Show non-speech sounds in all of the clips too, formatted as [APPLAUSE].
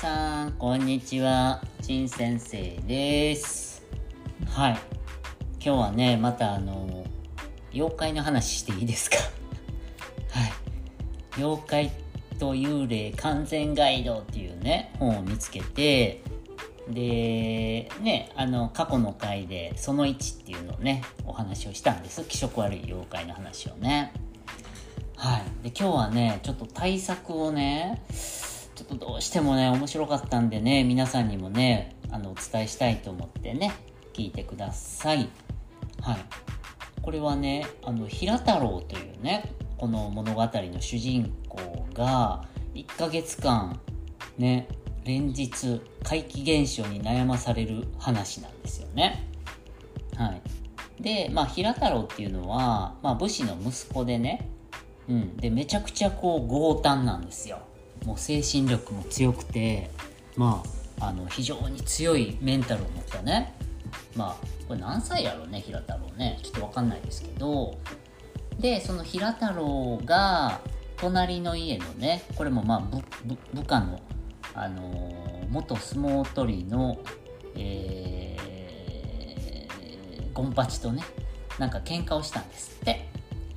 さん、こんにちは。陳先生です。はい。今日はね、またあの、妖怪の話していいですか？[LAUGHS] はい。妖怪と幽霊完全ガイドっていうね、本を見つけて、で、ね、あの、過去の回でその1っていうのをね、お話をしたんです。気色悪い妖怪の話をね。はい。で、今日はね、ちょっと対策をね、ちょっとどうしてもね、面白かったんでね、皆さんにもね、あの、お伝えしたいと思ってね、聞いてください。はい。これはね、あの、平太郎というね、この物語の主人公が、1ヶ月間、ね、連日、怪奇現象に悩まされる話なんですよね。はい。で、まあ、平太郎っていうのは、まあ、武士の息子でね、うん。で、めちゃくちゃこう、強胆なんですよ。もう精神力も強くて、まあ、あの、非常に強いメンタルを持ったね。まあ、これ何歳やろうね、平太郎ね。ちょっとわかんないですけど、で、その平太郎が、隣の家のね、これもまあ、部部部下の、あのー元相撲取りの、えー、ゴンパチとね、なんか喧嘩をしたんですって。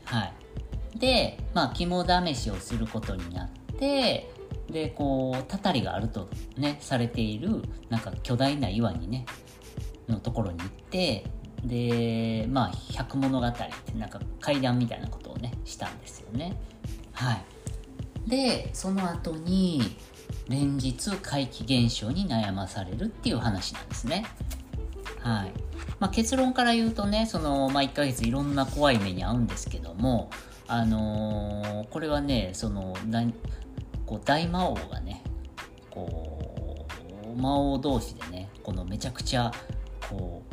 はい。で、まあ、肝試しをすることになって、で、こう、たたりがあるとね、されている、なんか巨大な岩にね、のところに行って、で、まあ、百物語って、なんか階段みたいなことをね、したんですよね。はい。で、その後に、連日怪奇現象に悩まされるっていう話なんですね。はい。まあ、結論から言うとね、その、まあ、1ヶ月いろんな怖い目に遭うんですけども、あのーこれはね、その、こう大魔王がね、こう、魔王同士でね、このめちゃくちゃ、こ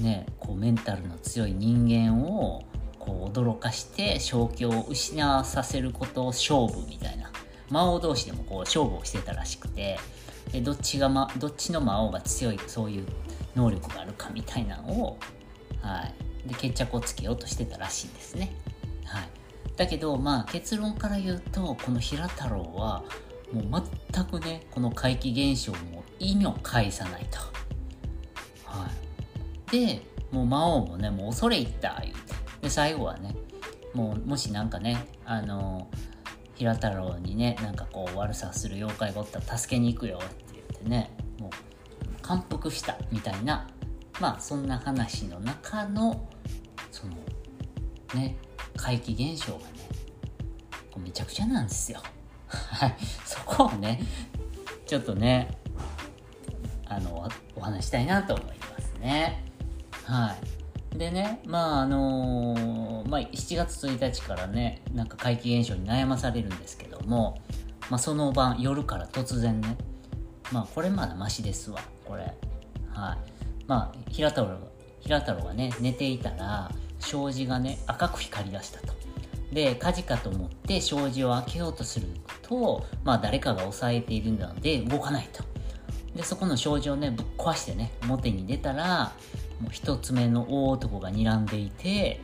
う、ね、こうメンタルの強い人間を、こう驚かして正気を失わさせることを勝負みたいな。魔王同士でもこう勝負をしてたらしくてでどっちが、ま、どっちの魔王が強いそういう能力があるかみたいなのを、はい、で決着をつけようとしてたらしいんですね。はい、だけどまあ結論から言うとこの平太郎はもう全くねこの怪奇現象も意味を介さないと。はい、でもう魔王もねもう恐れ入った言うてで最後はねもうもしなんかねあの平太郎にねなんかこう悪さする妖怪がおったら助けに行くよって言ってねもう感服したみたいなまあそんな話の中のそのね怪奇現象がねこめちゃくちゃなんですよ。は [LAUGHS] いそこをねちょっとねあのお話したいなと思いますね。はい。でねまああのまあ、7月1日からねなんか怪奇現象に悩まされるんですけども、まあ、その晩夜から突然ねまあこれまだマシですわこれ。はい。まあ平太郎平太郎がね寝ていたら障子がね赤く光り出したと。で火事かと思って障子を開けようとするとまあ誰かが押さえているので動かないと。でそこの障子をねぶっ壊してね表に出たらもう一つ目の大男が睨んでいて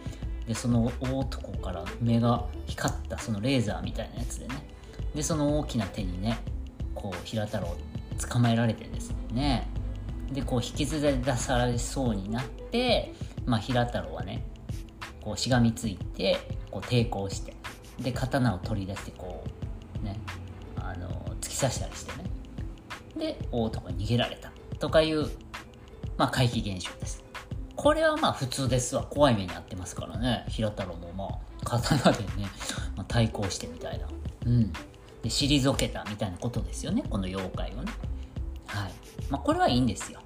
でその大男から目が光ったそのレーザーみたいなやつでね。でその大きな手にねこう平太郎捕まえられてですね。でこう引きずり出されそうになって、まあ、平太郎はねこうしがみついてこう抵抗してで刀を取り出してこうねあの突き刺したりしてね。で大男に逃げられた。とかいう、まあ、怪奇現象です。これはまあ普通ですわ。怖い目に遭ってますからね。平太郎もまあ刀でね、まあ、対抗してみたいな。うん。で退けたみたいなことですよね。この妖怪をね。はい。まあこれはいいんですよ。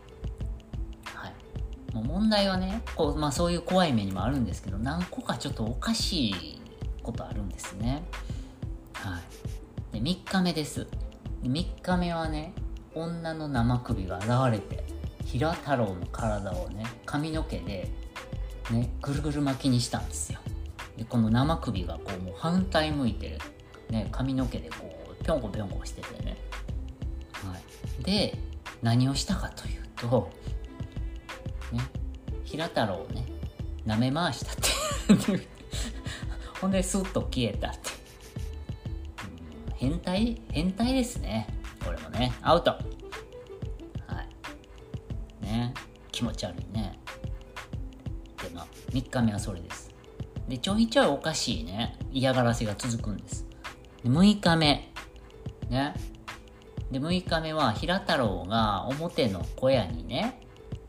問題はねこう、まあ、そういう怖い目にもあるんですけど何個かちょっとおかしいことあるんですね。はい。で3日目です。3日目はね女の生首が現れて平太郎の体をね髪の毛でねぐるぐる巻きにしたんですよ。でこの生首がこうもう反対向いてるね髪の毛でこうぴょんこぴょんこしててね、はい、で何をしたかというとね。平太郎をね舐め回したって。[LAUGHS] ほんでスッと消えたって、変態？変態ですね。これもね。アウト。はい。ね。気持ち悪いね。でまあ3日目はそれです。でちょいちょいおかしいね。嫌がらせが続くんです。で6日目。ね。で6日目は平太郎が表の小屋にね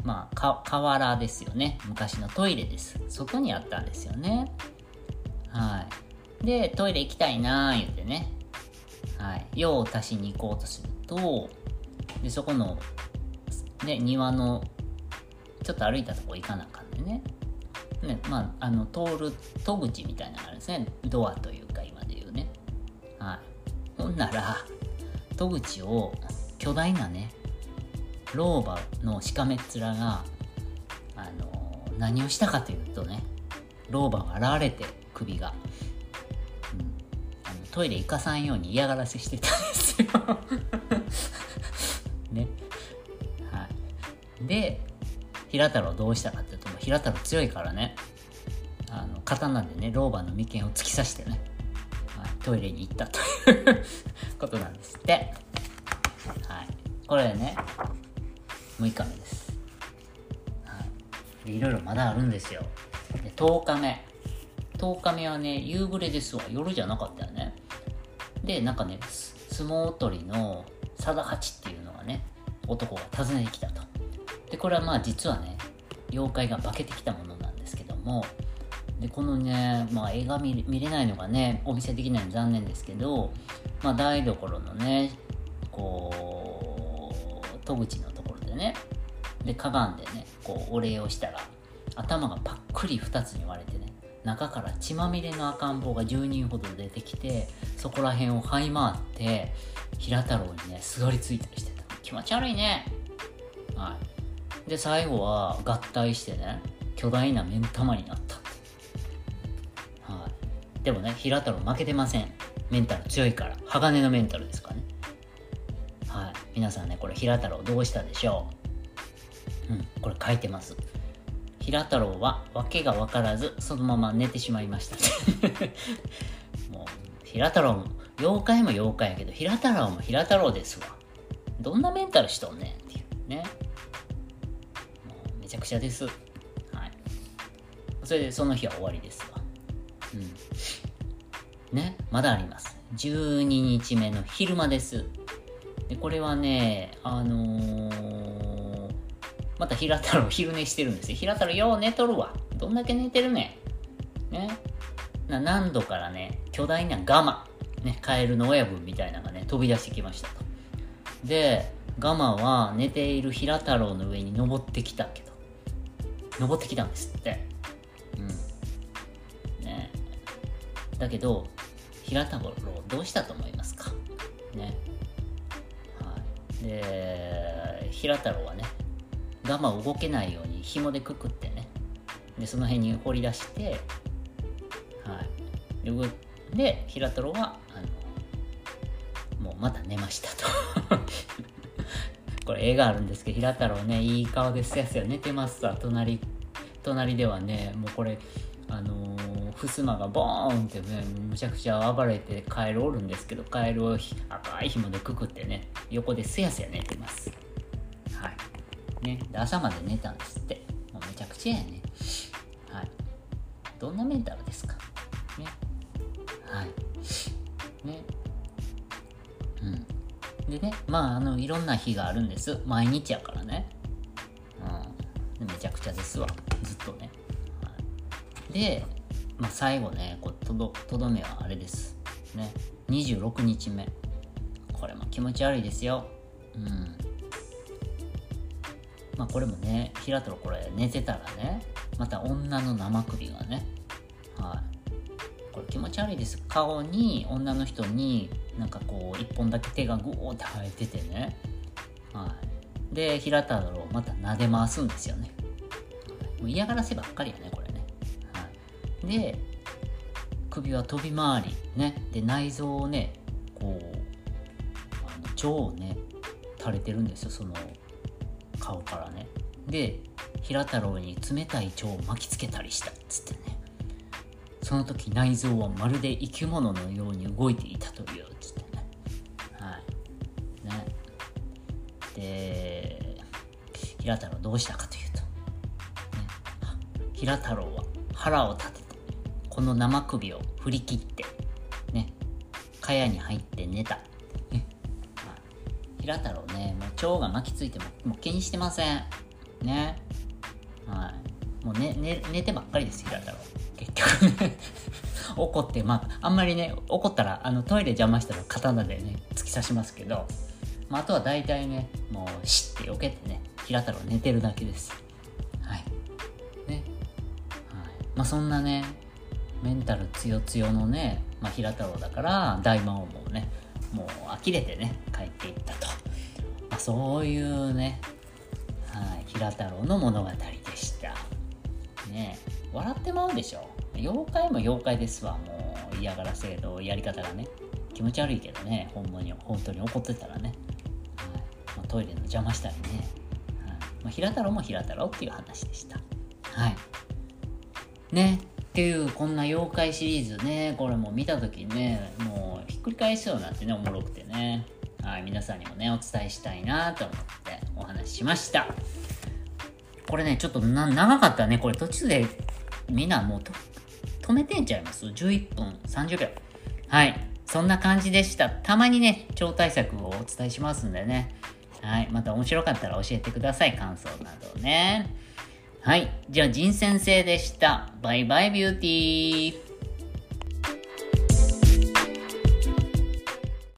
まあか河原ですよね。昔のトイレです。外にあったんですよね。はい。でトイレ行きたいなー言ってね。はい。用を足しに行こうとするとでそこの、ね、庭のちょっと歩いたとこ行かなあかんでね。ねまあ、あの通る戸口みたいなのがあるんですね。ドアというか今で言うね。はい。ほんなら戸口を巨大なね老婆のしかめっ面が、あの、何をしたかというとね老婆が現れて首が、うん、あのトイレ行かさんように嫌がらせしてたんですよ。[LAUGHS] ね。はい。で平太郎どうしたかっていうとも平太郎強いからねあの刀でね老婆の眉間を突き刺してね、はい、トイレに行ったという [LAUGHS] ことなんですって。はい。これね6日目です、はい、でいろいろまだあるんですよ。で10日目。10日目はね夕暮れですわ。夜じゃなかったよね。でなんかね相撲取りの貞八っていうのがね男が訪ねてきたと。でこれはまあ実はね妖怪が化けてきたものなんですけども。でこのね、まあ、映画見れないのがねお見せできないの残念ですけど、まあ、台所のねこう戸口のでね。でかがんでねこうお礼をしたら頭がパックリ2つに割れてね中から血まみれの赤ん坊が10人ほど出てきてそこら辺を這い回って平太郎にねすがりついたりしてた。気持ち悪いね。はい。で最後は合体してね巨大な目ん玉になったはい、でもね平太郎負けてません。メンタル強いから。鋼のメンタルですからね。皆さんねこれ平太郎どうしたでしょう？うんこれ書いてます平太郎は訳が分からずそのまま寝てしまいました [LAUGHS] もう平太郎も妖怪も妖怪やけど平太郎も平太郎ですわどんなメンタルしとんねん？っていうねもうめちゃくちゃです。はい。それでその日は終わりですわ。うん。ね、まだあります。12日目の昼間です。で、これはね、あのー、また平太郎昼寝してるんですよ。平太郎よう寝とるわ。どんだけ寝てるね。ね。な何度からね、巨大なガマ、ね、カエルの親分みたいなのがね、飛び出してきましたと。で、ガマは寝ている平太郎の上に登ってきたけど、登ってきたんですってうんねだけど平太郎どうしたと思いますか？ねで平太郎はねガマを動けないように紐でくくってねでその辺に掘り出してはい。でで平太郎はあのもうまた寝ましたと。[LAUGHS] これ絵があるんですけど平太郎ねいい顔ですやすよ。寝てますわ。隣隣ではねもうこれあのー、襖がボーンってねむちゃくちゃ暴れてカエルおるんですけどカエルを赤い紐でくくってね横ですやすや寝てます。はい。ね。で朝まで寝たんですって。もうめちゃくちゃやね。はい。どんなメンタルですか？ね。はい。ね。うん。でねまああのいろんな日があるんです。毎日やからね。うん。めちゃくちゃですわ。ずっとね、で、まあ、最後ねこうとどとどめはあれです。ね。26日目。これも気持ち悪いですよ。うん。まあこれもね平太郎これ寝てたらねまた女の生首がね。はい。これ気持ち悪いです。顔に女の人になんかこう一本だけ手がグーって生えててね。はい。で平太郎また撫で回すんですよね。もう嫌がらせばっかりやねこれ、で首は飛び回りね。で内臓をねこうあの腸をね垂れてるんですよその顔からね。で平太郎に冷たい腸を巻きつけたりしたっつってね。その時内臓はまるで生き物のように動いていたというっつってね。はい。ね。で平太郎どうしたかというと、ね、平太郎は腹をの生首を振り切ってね茅に入って寝た、ね。まあ、平太郎ねもう蝶が巻きついてももう気にしてません。ね。はい。もうね寝寝てばっかりです平太郎。結局ね。[LAUGHS] 怒ってまああんまりね怒ったらあのトイレ邪魔したら刀でね突き刺しますけど、まあ、あとは大体ねもうシッて避けてね平太郎寝てるだけです。はい。ね。はい。まあそんなねメンタル強強のね、まあ、平太郎だから大魔王もねもう呆れてね帰っていったと、まあ、そういうね、はい、平太郎の物語でした。ね笑ってまうでしょ。妖怪も妖怪ですわ。もう嫌がらせのやり方がね気持ち悪いけどねほんまに本当に怒ってたらね、はいまあ、トイレの邪魔したりね、はいまあ、平太郎も平太郎っていう話でした。はい。ね。っていうこんな妖怪シリーズねこれも見た時にねもうひっくり返しそうになってねおもろくてねはい皆さんにもねお伝えしたいなと思ってお話ししましたこれねちょっと長かったねこれ途中でみんなもう止めてんちゃいます ?11 分30秒。はい。そんな感じでした。たまにね、超対策をお伝えしますんでね。はい。また面白かったら教えてください。感想などね。はい。じゃあ、人先生でした。バイバイビューティー。